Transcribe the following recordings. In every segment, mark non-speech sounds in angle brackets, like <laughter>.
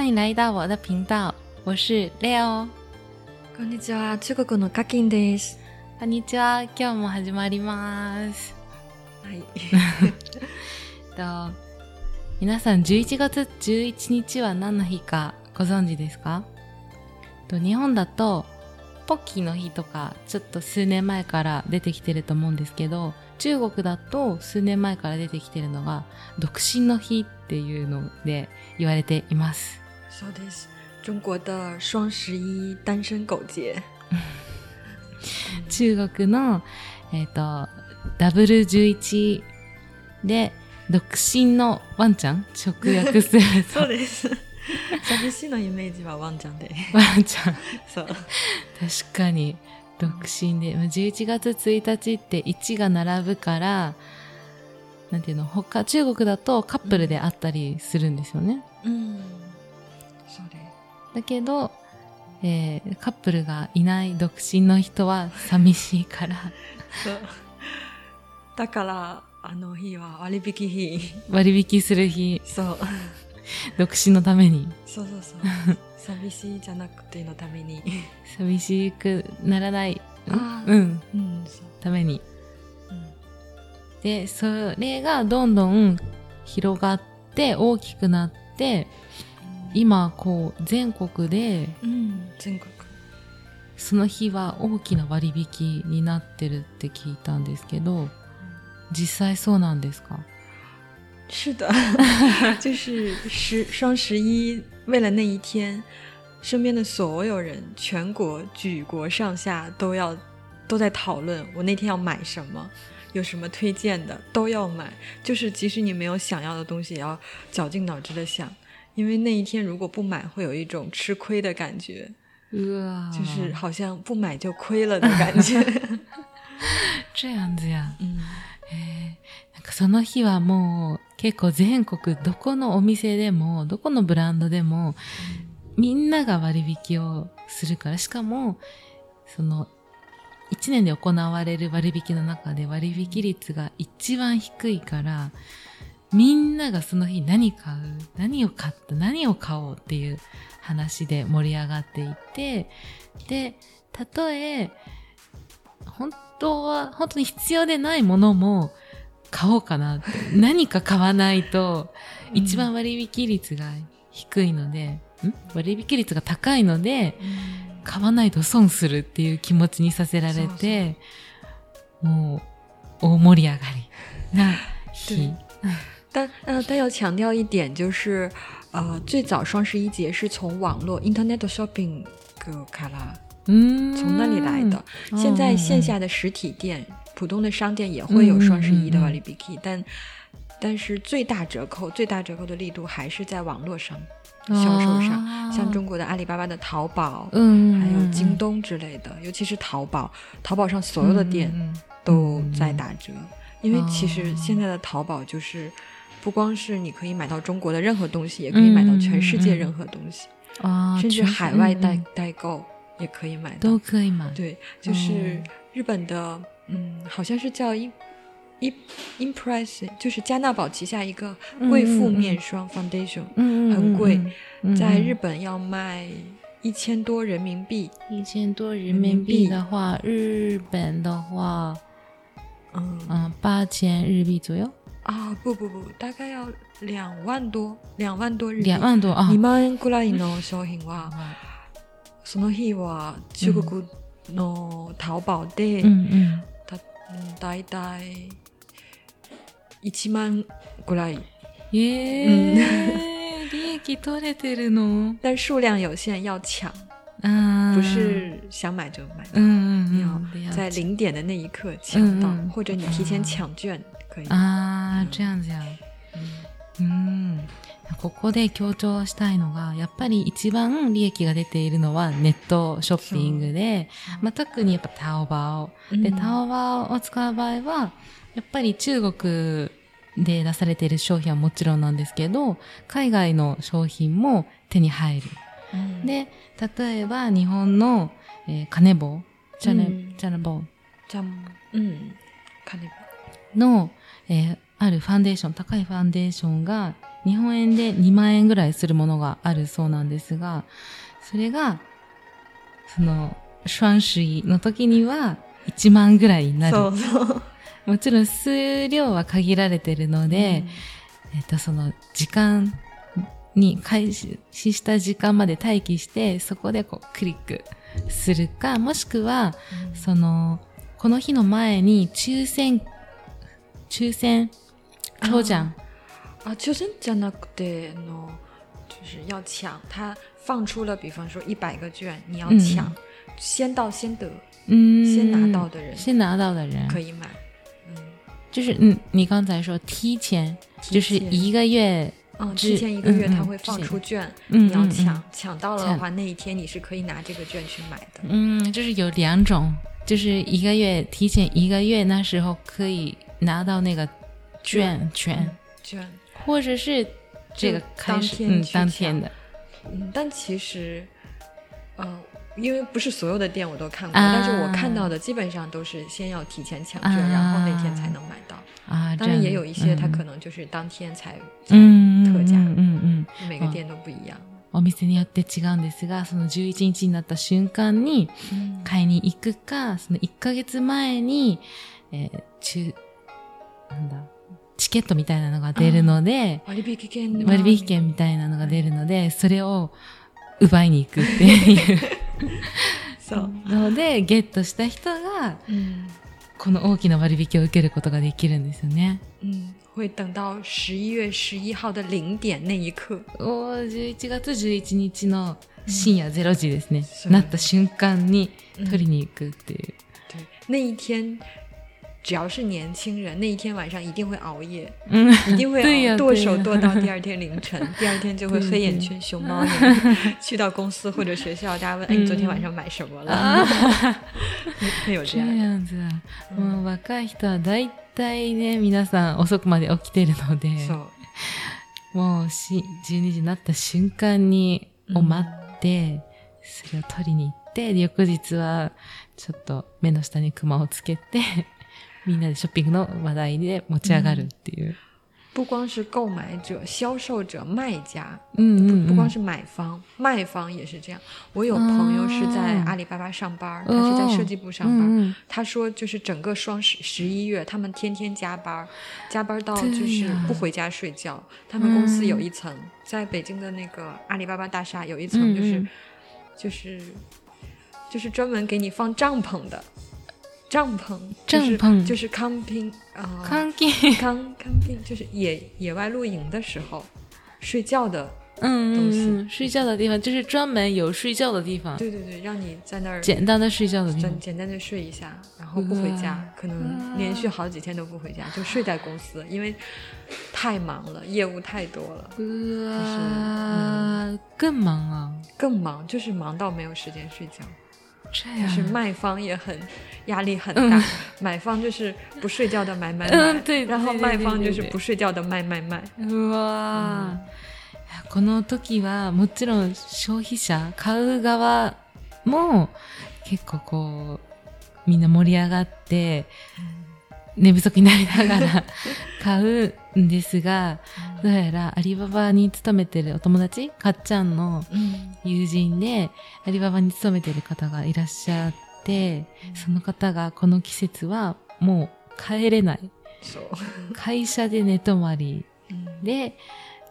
欢迎来到我的频道，我是 Leo。こんにちは、中国のカキンです。こんにちは、今日も始まります。はい。<laughs> と皆さん11月11日は何の日かご存知ですか？と日本だとポッキーの日とかちょっと数年前から出てきてると思うんですけど中国だと数年前から出てきてるのが独身の日っていうので言われています。そうです。中国的双十一单身狗節。<laughs> 中国の、えっ、と、ダブル11で独身のワンちゃん直訳すると <laughs> そうです。寂しいのイメージはワンちゃんで。ワンちゃん。そう。確かに独身でまあ11月1日って1が並ぶからなんていうの他中国だとカップルで会ったりするんですよね、うん。だけど、えーカップルがいない独身の人は寂しいからす。そう。だから、あの日は割引日。割引する日そう。独身のためにそうそうそう。<laughs> 寂しいじゃなくてのために。寂しくならない、うん？うん、う。ためにうんでそれがどんどん広がって大きくなって今こう全国でうん、全国。その日は大きな割引になってるって聞いたんですけど実際そうなんですか？是的，<laughs> 就是十双十一，为了那一天，身边的所有人，全国举国上下都要都在讨论我那天要买什么，有什么推荐的都要买。就是即使你没有想要的东西，也要绞尽脑汁的想，因为那一天如果不买，会有一种吃亏的感觉，うわー就是好像不买就亏了的感觉。<laughs> 这样子や嗯，へーなんかその日はもう結構全国どこのお店でもどこのブランドでもみんなが割引をするからしかもその1年で行われる割引の中で割引率が一番低いからみんながその日何買う何を買った何を買おうっていう話で盛り上がっていてでたとえ本当は本当に必要でないものも買おうかな何か買わないと一番割引率が低いので、ん？割引率が高いので買わないと損するっていう気持ちにさせられてもう大盛り上がりな日。但呃，但要强调一点，就是呃，最早双十一节是从网络 Internet Shopping 个卡拉うん从那里来的。嗯现在线下的实体店、普通的商店也会有双十一的嗯嗯嗯。瓦里比 k 但但是最大折扣、最大折扣的力度还是在网络上销售上，啊像中国的阿里巴巴的淘宝。嗯还有京东之类的，尤其是淘宝，淘宝上所有的店嗯。都在打折，因为其实哦。现在的淘宝就是不光是你可以买到中国的任何东西，也可以买到全世界任何东西，啊甚至海外代、代购也可以买到。都。可以买。对，就是哦日本的，嗯，好像是叫 in in impress，就是嘉娜宝旗下一个贵妇面霜 foundation，、嗯很贵，嗯。在日本要卖一千多人民币。一千多人民币的话，日本的话，嗯。嗯，八千日币左右，啊，不不不，大概要两万多，两万多日币。两万多啊2。万円くらいの商品は、その日は中国の淘宝で、嗯嗯，たうんだいたい1万ぐらい。耶、<laughs> 利益取れてるの。但数量有限，要抢，啊，不是想买就买。嗯你嗯嗯，要在零点的那一刻抢到，嗯嗯或者你提前抢券可以。あ あ、这样子や。うん。ここで強調したいのが、やっぱり一番利益が出ているのはネットショッピングで、まあ、特にやっぱタオバオ。で、うん。タオバオを使う場合は、やっぱり中国で出されている商品はもちろんなんですけど、海外の商品も手に入る。うん。で、例えば日本の、えーカネボウ、チャネ、うん。チャネボ。ウじゃあ、うん、金の、えーあるファンデーション、高いファンデーションが日本円で2万円ぐらいするものがあるそうなんですが、それが、その、双子の時には1万ぐらいになる。そうそう。もちろん数量は限られてるので、えっと、その時間に開始した時間まで待機して、そこでこうクリックするか、もしくは、その、この日の前に抽選、抽選、抽奖。啊，秋生じゃなくての就是要抢，他放出了，比方说一百个券，你要嗯抢，先到先得，嗯，先拿到的人先拿到的人可以买。嗯就是嗯，你刚才说提前，提就是前一个月，嗯，是提前一个月嗯嗯他会放是出券，嗯你要嗯抢嗯，抢到了的话，那一天你是可以拿这个券去买的。嗯，就是有两种，就是一个月提前一个月那时候可以拿到那个 券券，券，或者是这个就开始当天嗯去抢当天的嗯，但其实，呃，因为不是所有的店我都看过，啊但是我看到的基本上都是先要提前抢券，啊然后那天才能买到。啊，当然这样也有一些它嗯可能就是当天才嗯才特价，嗯嗯嗯。每个店都不一样。お店によって違うんですが、その11日になった瞬間に嗯買いに行くか、その1ヶ月前に、えー中、なんだ、 チケットみたいなのが出るので、割引券割引券みたいなのが出るので、それを奪いに行くっていう <laughs> そう。ので、ゲットした人が、嗯この大きな割引を受けることができるんですよね。嗯，会等到十一月十一号的零点那一刻。おー11月11日の深夜0時ですね。なった瞬間に嗯取りに行くっていう。对，那一天只要是年轻人，那一天晚上一定会熬夜，嗯，一定会对<laughs> 呀熬剁手对呀剁到第二天凌晨，<laughs> 第二天就会对黑眼对圈、熊猫眼，<laughs> 去到公司或者学校，大家问：“哎，你昨天晚上买什么了？”会有这这样。样子あもう若い人は大体ね、皆さん遅くまで起きてるので、そう。もうし12時になった瞬間に、を待って、それを取りに行って、で翌日はちょっと目の下にクマをつけて、 みんなでショッピングの話題で持ち上がるっていう。不光是购买者、销售者、卖家，うんうんうん不光是买方，卖方也是这样。我有朋友是在哦阿里巴巴上班，他是在设计部上班。うんうん他说，就是整个双十十一月，他们天天加班，加班到对就是呀不回家睡觉。他们公司嗯有一层，在北京的那个阿里巴巴大厦有一层，就是、嗯嗯就是就是专门给你放帐篷的 帐篷，帐篷就是 camping 啊，camping，camping <laughs> 就是野野外露营的时候睡觉的，嗯东西睡觉的地方就是专门有睡觉的地方，对对对，让你在那儿简单的睡觉的地方简。简单的睡一下，然后不回家哇，可能连续好几天都不回家，就睡在公司，因为太忙了，业务太多了，就是嗯更忙啊！更忙，就是忙到没有时间睡觉。这就是样，卖方也很压力很嗯大，买方就是不睡觉的买买买，嗯对然后对对对卖方就是对对不睡觉的卖卖卖。うわーこの時はもちろん消費者買う側も結構こうみんな盛り上がって 寝不足になりながら <laughs> 買うんですがどうやらアリババに勤めてるお友達かっちゃんの嗯友人でアリババに勤めてる方がいらっしゃってその方がこの季節はもう帰れない。会社で寝泊まり。嗯で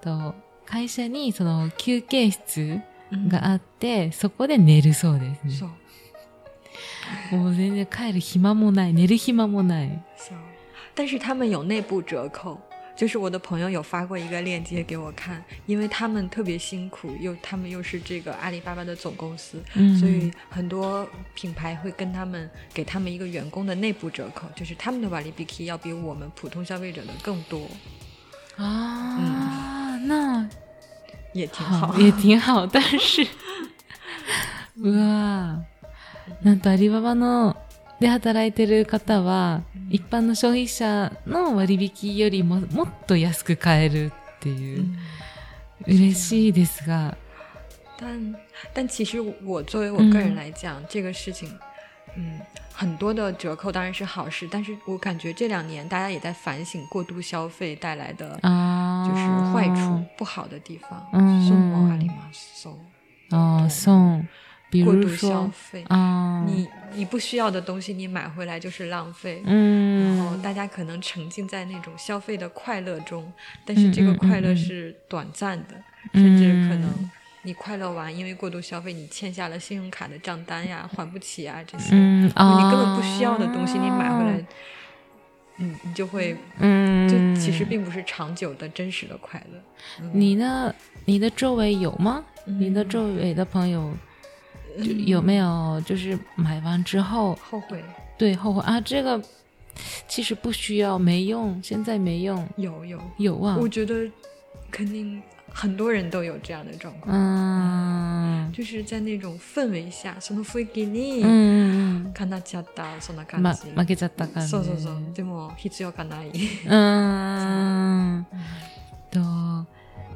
と会社にその休憩室嗯があって、そこで寝るそうですね。もう全然帰る暇もない、寝る暇もない。そう。但是他们有内部折扣。就是我的朋友有发过一个链接给我看，因为他们特别辛苦，又他们又是这个阿里巴巴的总公司，うん所以很多品牌会跟他们给他们一个员工的内部折扣，就是他们的瓦力 B K 要比我们普通消费者的更多，あー、な也挺好。也挺好。但是、<laughs> うわー なんとアリババので働いてる方は、一般の消費者の割引よりももっと安く買えるっていう。嗯嬉しいですが、但但其实我作为我个人来讲，这个事情，嗯，很多的折扣当然是好事，但是我感觉这两年大家也在反省过度消费带来的あ就是あ坏处、不好的地方。嗯。送もあります。そう哦送，比过度消费，啊，你你不需要的东西，你买回来就是浪费。然后嗯大家可能沉浸在那种消费的快乐中，但是这个快乐是短暂的，甚至可嗯能你快乐完，因为过度消费，你欠下了信用卡的账单呀，还不起啊这些，嗯你啊，根本不需要的东西，你买回来，嗯，你就会，嗯，就其实并不是长久的真实的快乐。嗯你呢？你的周围有吗？嗯你的周围的朋友就有没有就是买完之后后悔？对后悔啊？这个其实不需要，没用，现在没用。有有，有啊，我觉得肯定很多人都有这样的状况。嗯就是在那种氛围下，その雰囲気にうんかなっちゃったそんな感まじ。負けちゃったからね。そうそうそう。でも必要がない。<laughs> うん。と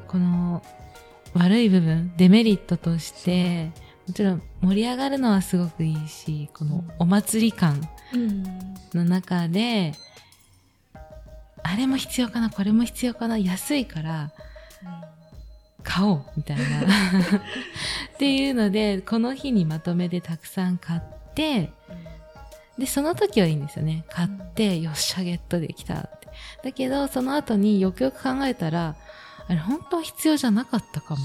この悪い部分デメリットとしてもちろん盛り上がるのはすごくいいしこのお祭り感うん。の中であれも必要かなこれも必要かな安いから買おうみたいな。っていうのでこの日にまとめてたくさん買ってでその時はいいんですよね。買ってよっしゃゲットできたって。だけどその後によくよく考えたらあれ本当は必要じゃなかったかも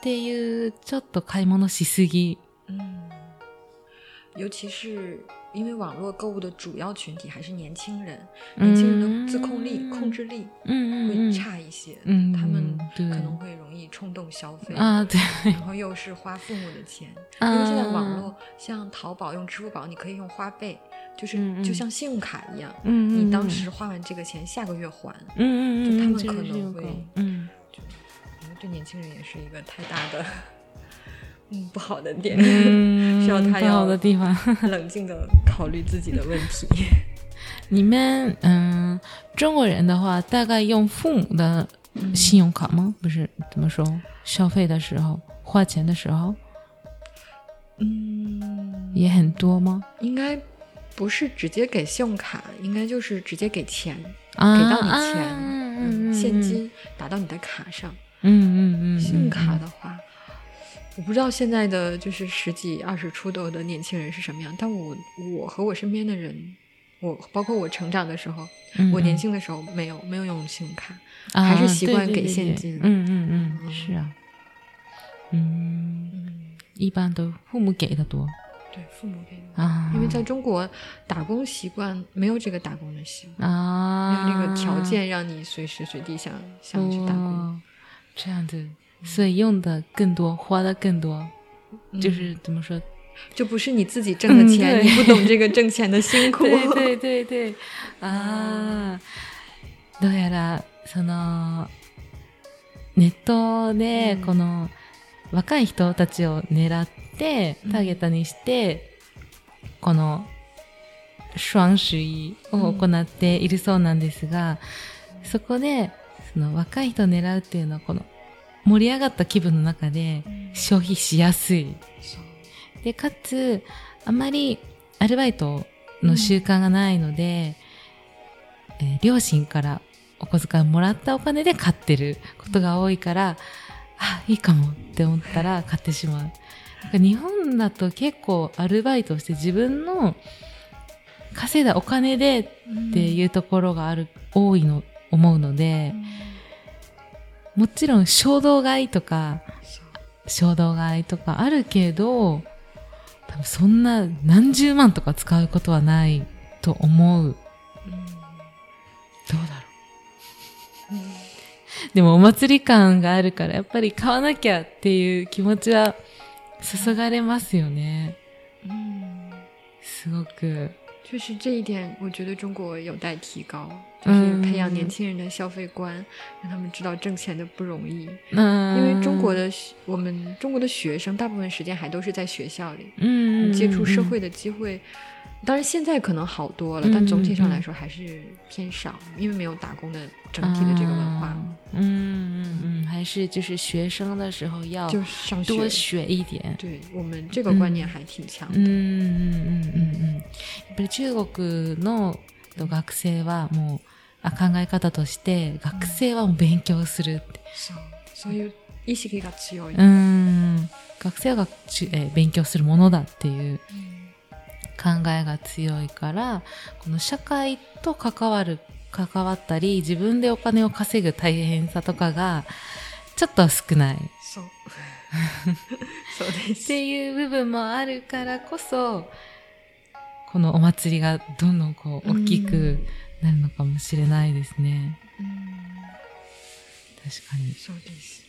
っていうちょっと買い物しすぎ嗯，尤其是因为网络购物的主要群体还是年轻人，年轻人的自控力、控制力会うんうんうん差一些，嗯他们对可能会容易冲动消费。啊对然后又是花父母的钱，啊因为现在网络像淘宝用支付宝，你可以用花呗，就是嗯嗯就像信用卡一样，嗯你当时花完这个钱，下个月还。嗯嗯嗯就他们这可能会个是有个嗯我觉得 对年轻人也是一个太大的，嗯，不好的点，嗯需要他不好要的地方。<laughs> 冷静的考虑自己的问题。<laughs> 你们嗯，中国人的话，大概用父母的信用卡吗？不是怎么说？消费的时候，花钱的时候嗯，也很多吗？应该不是直接给信用卡，应该就是直接给钱，啊给到你钱嗯现金打到你的卡上。嗯嗯嗯，信用卡的话，我不知道现在的就是十几、二十出头的年轻人是什么样，但我我和我身边的人，我包括我成长的时候，嗯我年轻的时候没有没有用信用卡，啊还是习惯给对对对对现金。嗯嗯嗯，嗯是啊，嗯，嗯，一般都父母给的多。对，父母给的。啊，因为在中国打工习惯没有这个打工的习惯，啊没有那个条件让你随时随地想想去打工，哦这样子，所以用的更多，花的更多，嗯。就是怎么说？就不是你自己挣的钱，嗯对。你不懂这个挣钱的辛苦。对对对对。ああ、<laughs> どうやらそのネットでうん。この若い人たちを狙ってうん。ターゲットにして、この双十一を行っているそうなんですが、そこでその若い人を狙うっていうのはこの盛り上がった気分の中で消費しやすい。で、かつ、あまりアルバイトの習慣がないので、えー両親からお小遣いもらったお金で買ってることが多いから、あ、いいかもって思ったら買ってしまう。なんか日本だと結構アルバイトして自分の稼いだお金でっていうところがある、多いの、思うので、もちろん衝動買いとか、衝動買いとかあるけど、多分そんな何十万とか使うことはないと思う。うんどうだろう。でもお祭り感があるから、やっぱり買わなきゃっていう気持ちは注がれますよね。嗯，すごく。就是这一点，我觉得中国有待提高，就是培养年轻人的消费观，让他们知道挣钱的不容易。嗯，因为中国的学我们中国的学生大部分时间还都是在学校里，嗯，嗯接触社会的机会。当然，现在可能好多了，嗯但总体上来说还是偏少，因为没有打工的整体的这个文化，啊嗯嗯嗯，还是就是学生的时候要就上学。多学一点。对我们这个观念还挺强的。うんうんうんうんうん。 やっぱり中国の学生はもうあ考え方として学生はもう勉強するってそうそういう意識が強い。うーん学生は学習、えー勉強するものだっていう考えが強いからこの社会と関わる関わったり自分でお金を稼ぐ大変さとかがちょっと少ないっそう。<laughs> そうです。ていう部分もあるからこそこのお祭りがどんどんこう大きくなるのかもしれないですね。確かに。そうです。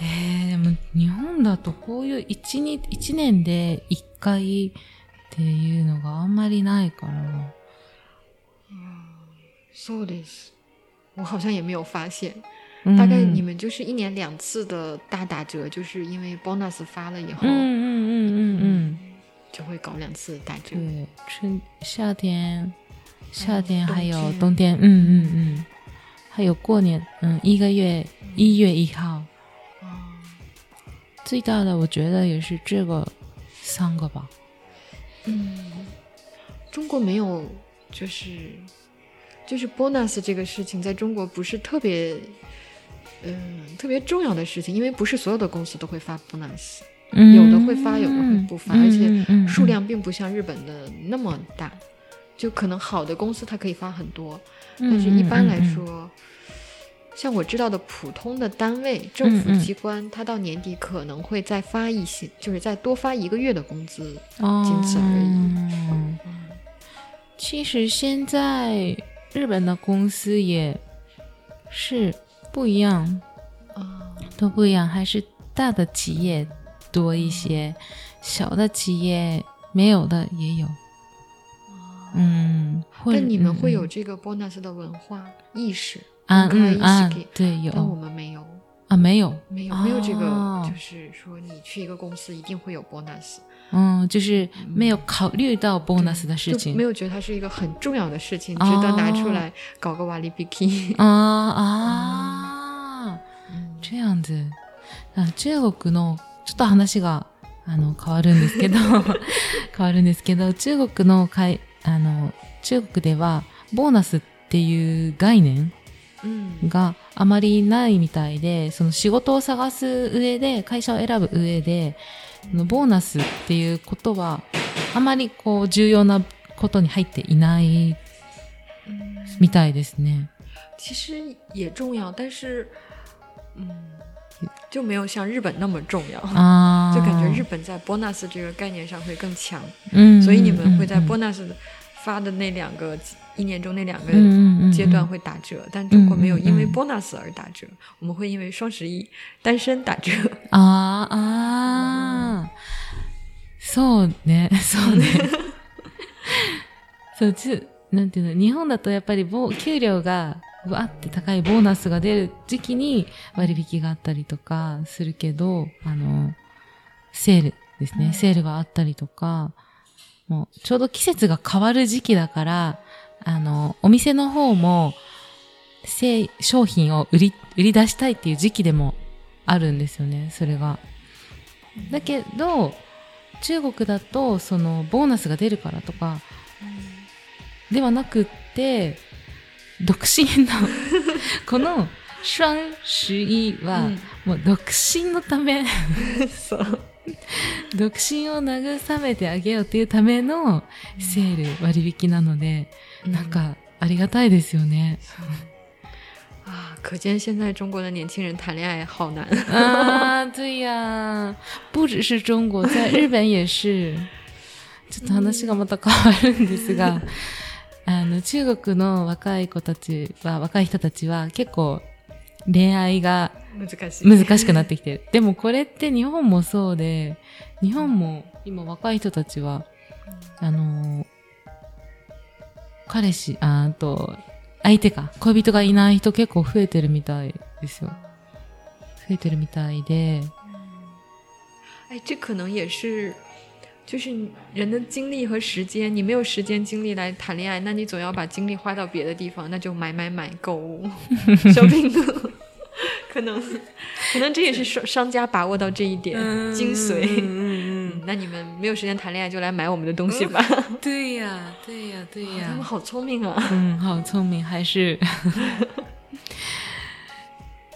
えー、でも日本だとこういう一日一年で一回っていうのがあんまりないから。そうです。我好像也没有发现，うん大概你们就是一年两次的大打折，就是因为 bonus 发了以后，うんうんうんうん就会搞两次打折。对，春夏天夏天还有天。冬天，嗯嗯嗯，还有过年，嗯，一个月一月一号。哦。最大的我觉得也是这个三个吧。嗯，中国没有，就是就是 bonus 这个事情，在中国不是特别，嗯、特别重要的事情，因为不是所有的公司都会发 bonus，有的会发，有的会不发，而且嗯数量并不像日本的那么大，就可能好的公司它可以发很多，但是一般来嗯。说，像我知道的普通的单位、政府嗯嗯。机关，它到年底可能会再发一些，就是再多发一个月的工资。哦仅此而已。嗯。其实现在日本的公司也是不一样，啊，都不一样，还是大的企业多一些，小的企业没有的也有。嗯，或者但你们会嗯有这个 bonus 的文化意识，啊公开嗯啊意识给，对有但我们没有，啊没有，没有，没有这个，哦就是说你去一个公司一定会有 bonus，嗯，就是没有考虑到 bonus 的事情就没有觉得它是一个很重要的事情，值得拿出来搞个瓦力 biki。あーあー、这样子。あ中国の、 ちょっと話が、あの、変わるんですけど、<laughs> 変わるんですけど、中国のかい、あの、中国では、ボーナスっていう概念嗯があまりないみたいで、その仕事を探す上で、会社を選ぶ上で、ボーナスっていうことは、あまりこう、重要なことに入っていないみたいですね。其实也重要，但是，嗯，就没有像日本那么重要。ああ。<laughs> 就感觉日本在 bonus 这个概念上会更强，嗯，所以你们会在嗯 bonus 发的那两个一年中那两个嗯嗯嗯阶段会打折，但中国没有嗯嗯因为嗯 bonus 而打折，我们会因为双十一单身打折。あーあー、そうね、そうね。<laughs> そう、ちなんていうの、日本だとやっぱりボ給料が わーって高いボーナスが出る時期に割引があったりとかするけど、あの、セールですね、うん。セールがあったりとか、もうちょうど季節が変わる時期だから、あの、お店の方も、商品を売り、売り出したいっていう時期でもあるんですよね、それが。だけど、中国だと、その、ボーナスが出るからとか、ではなくって、独身の、この、双十一は、もう独身のため、<laughs> そう。独身を慰めてあげようっていうためのセール割引なので、なんかありがたいですよね。啊，可见现在中国的年轻人谈恋爱好难。<laughs> ああ、对呀。不只是中国、在日本也是。<laughs> ちょっと話がまた変わるんですが、あの、中国の若い子たちは、若い人たちは結構恋愛が難しい。難しくなってきてる。でもこれって日本もそうで、日本も今若い人たちは、あの、彼氏、ああと、相手か、恋人がいない人結構増えてるみたいですよ。増えてるみたいで、哎，这可能也是，就是人的精力和时间，你没有时间精力来谈恋爱，那你总要把精力花到别的地方，那就买买买购物，shopping，可能可能这也是商商家把握到这一点精髓。嗯 那你们没有时间谈恋爱，就来买我们的东西吧。<laughs> 对呀，对呀，对呀。他们好聪明啊。嗯，好聪明，还是。<laughs>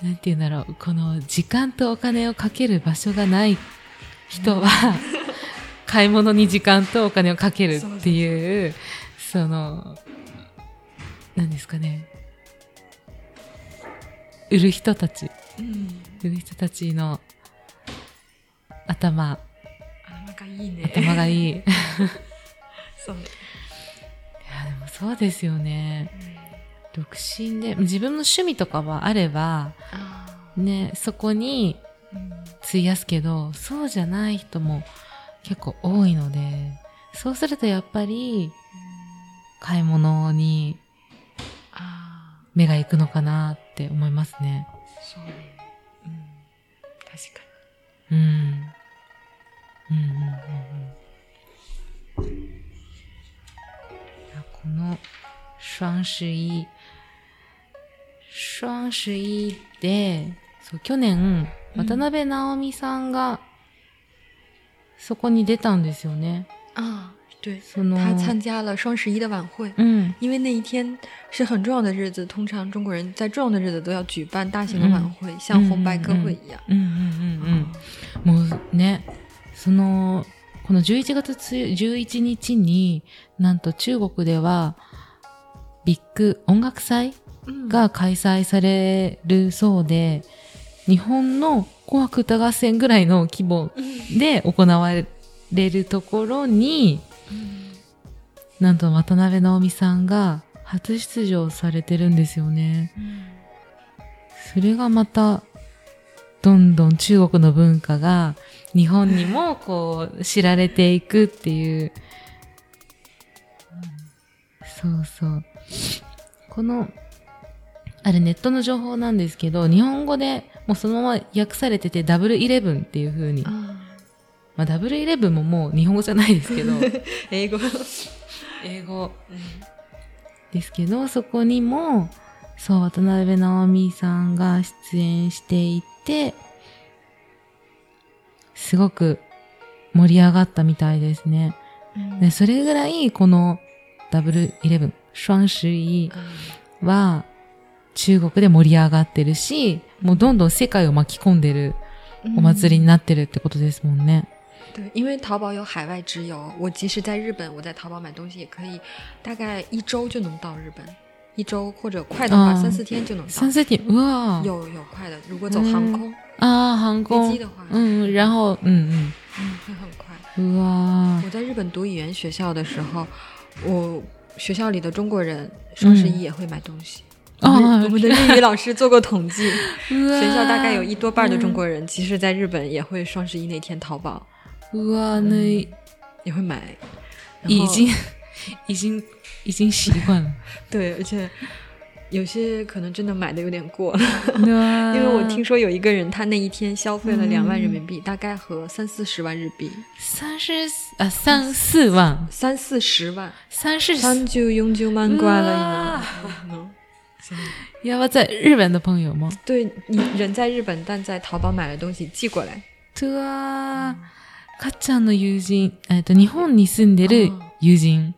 なんて言うんだろう、この時間とお金をかける場所がない人は、 <laughs> 買い物に時間とお金をかけるっていう、その、何ですかね。売る人たち、嗯，売る人たちの頭、頭がいいね。頭がいい。<laughs> いや、そう。でもそうですよね。独身で、自分の趣味とかはあれば、あね、そこに費やすけど、そうじゃない人も結構多いので、そうするとやっぱり買い物にあ目が行くのかなって思いますね。ーそうね。うん。確かうん。うんうんうんうん。この双十一、双十一で、そう、去年、うん渡辺直美さんが、そこに出たんですよね。に。啊，对，その、他参加了双十一的晚会。うん。因为那一天是很重要的日子，通常中国人在重要的日子都要举办大型的晚会，像红白歌会一样。うんうんうんうん。もうね、その、この11月11日に、なんと中国では、ビッグ音楽祭嗯が開催されるそうで、日本の紅白歌合戦ぐらいの規模で行われるところに、なんと渡辺直美さんが初出場されてるんですよね。それがまた、どんどん中国の文化が日本にもこう知られていくっていう。そうそう。この、あれネットの情報なんですけど、日本語でもうそのまま訳されててダブルイレブンっていう風に。啊，まあダブルイレブンももう日本語じゃないですけど、<laughs> 英語。英語ですけど、そこにも、そう、渡辺直美さんが出演していて、すごく盛り上がったみたいですね。でそれぐらい、このダブルイレブン、双十一は中国で盛り上がってるし、もうどんどん世界を巻き込んでるお祭りになってるってことですもんね。对，因为淘宝有海外直邮，我即使在日本，我在淘宝买东西也可以，大概一周就能到日本，一周或者快的话、啊三四天就能到。三四点、うわー有有快的，如果走航空、あー、航飞空机。的话，嗯，然后嗯嗯，会很快。嗯，哇，我在日本读语言学校的时候，我学校里的中国人双十一也会买东西。哦 我们我们的日语老师做过统计，<laughs> 学学校大概有一多半的中国人，其实在日本也会双十一那天淘宝うわね、也会买。然后已经已经已经习惯了。<laughs> 对，而且有些可能真的买的有点过了，<laughs> 因因为我听说有一个人他那一天消费了两万人民币，大概和三四十万日币，三十啊三四万，三四十万，三十三九永久万挂了哇嗯 要不要在日本的朋友吗？对你人在日本，但在淘宝买了东西寄过来，うわかっちゃんの友人、えっと日本に住んでる友人、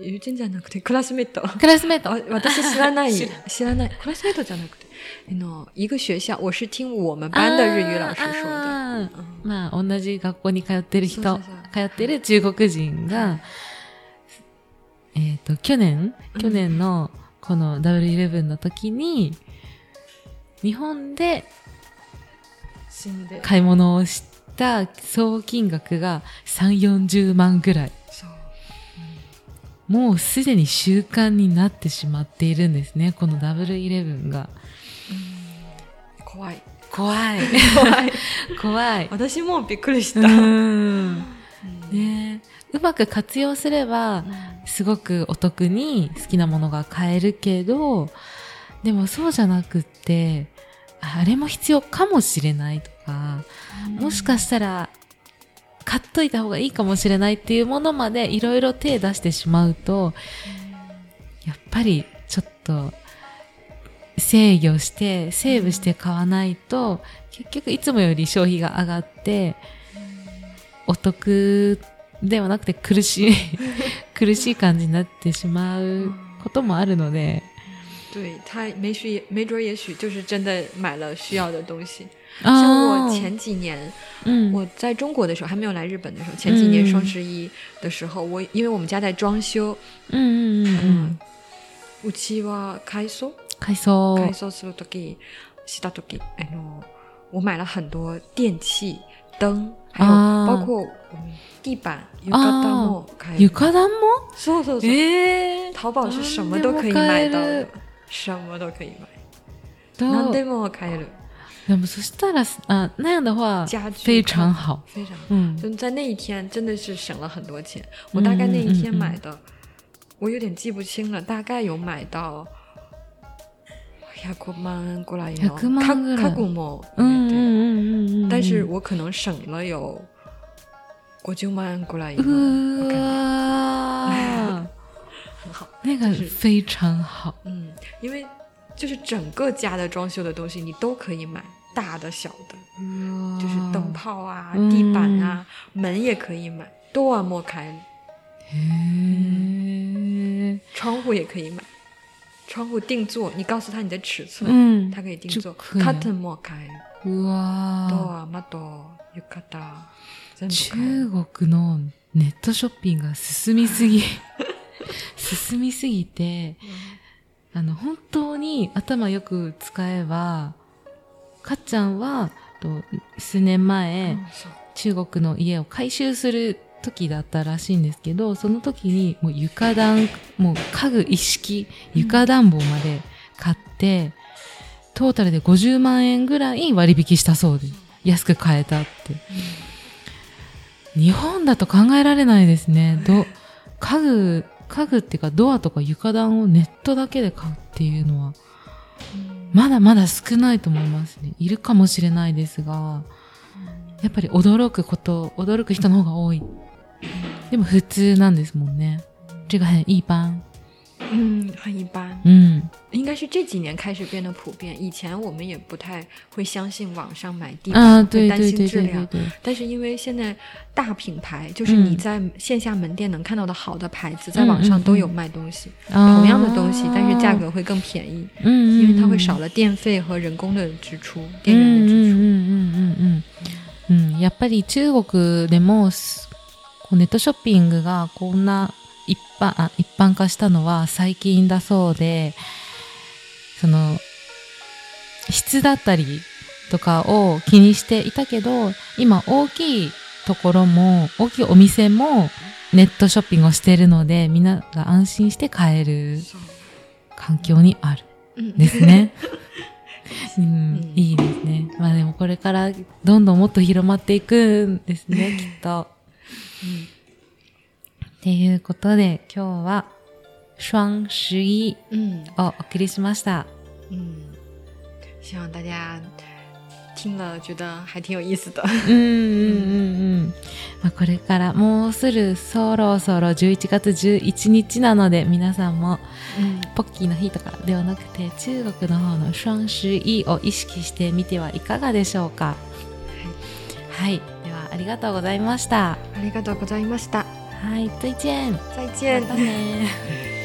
友人じゃなくてクラスメイト。クラスメート。あ私 <laughs> 知らない。知らない。クラスメイトじゃなくて。あの一个学校我是听我们班的日语老师说的あー嗯まあ、同じ学校に通ってる人、そうそう通ってる中国人が、えっ、と、去年、去年のこの W11 の時に、日本で買い物をした総金額が3、40万ぐらい。そうもうすでに習慣になってしまっているんですね。この W11 が。怖い怖い。怖い <laughs> 怖い。私もびっくりしうた、ん。ねうまく活用すれば、すごくお得に好きなものが買えるけど、でもそうじゃなくって、あれも必要かもしれないとか、もしかしたら買っといた方がいいかもしれないっていうものまでいろいろ手出してしまうと、やっぱりちょっと制御して、セーブして買わないと、結局いつもより消費が上がって、お得ではなくて苦しい苦しい感じになってしまうこともあるので。对他没许也没准也许就是真的买了需要的东西。像我前几年，嗯，我在中国的时候还没有来日本的时候，前几年双十一的时候，我因为我们家在装修，嗯嗯嗯，うちは改装改装改装するときしたとき，哎呦，我买了很多电器灯，还有包括地板床单も床单もそうそうそう。え淘宝是什么都可以买到的。什么都可以买，何でも買える。那么そしたら啊，那样的话家具非常好，非常嗯，就在那一天真的是省了很多钱。我大概那一天买的，我有点记不清了，大概有买到 百万过来，百万卡卡古莫，嗯嗯嗯嗯但是我可能省了有五十万过来。很好，<laughs> 那个非常好。嗯，因为就是整个家的装修的东西，你都可以买，大的小的，就是灯泡啊、地板啊、门也可以买，都要莫开。窗户也可以买，窗户定做，你告诉他你的尺寸，嗯，他可以定做。Curtain 莫开？哇。都啊，ま多，よかった。中国のネットショッピングが進みすぎ。<laughs> 進みすぎて、あの、本当に頭よく使えば、かっちゃんは、と数年前、中国の家を改修する時だったらしいんですけど、その時にもう床暖、もう家具一式、床暖房まで買って、トータルで50万円ぐらい割引したそうで、安く買えたって。日本だと考えられないですね。ど家具家具っていうかドアとか床暖をネットだけで買うっていうのは、まだまだ少ないと思いますね。いるかもしれないですが、やっぱり驚くこと、驚く人の方が多い。でも普通なんですもんね。这个很一般。嗯，很一般。嗯，应该是这几年开始变得普遍。以前我们也不太会相信网上买地板，会担心质量。但是因为现在大品牌，就是你在线下门店能看到的好的牌子，在网上都有卖东西，同样的东西，但是价格会更便宜。嗯，因为它会少了电费和人工的支出，电源的支出。嗯嗯嗯嗯嗯。やっぱり中国でも ネットショッピングがこんな一般あ一般化したのは最近だそうで、その、質だったりとかを気にしていたけど、今大きいところも、大きいお店もネットショッピングをしているので、みんなが安心して買える環境にある。ですね。うん、いいですね。まあでもこれからどんどんもっと広まっていくんですね、<laughs> きっと。うんっていうことで、今日は、双十一をお送りしました。うん。希望大家听了觉得还挺有意思的。うんうんうんうん。まあ、これからもうすぐそろそろ11月11日なので皆さんも、ポッキーの日とかではなくて中国の方の双十一を意識してみてはいかがでしょうか？はい。ありがとうございました。ありがとうございました。はい、再见。再见。またね。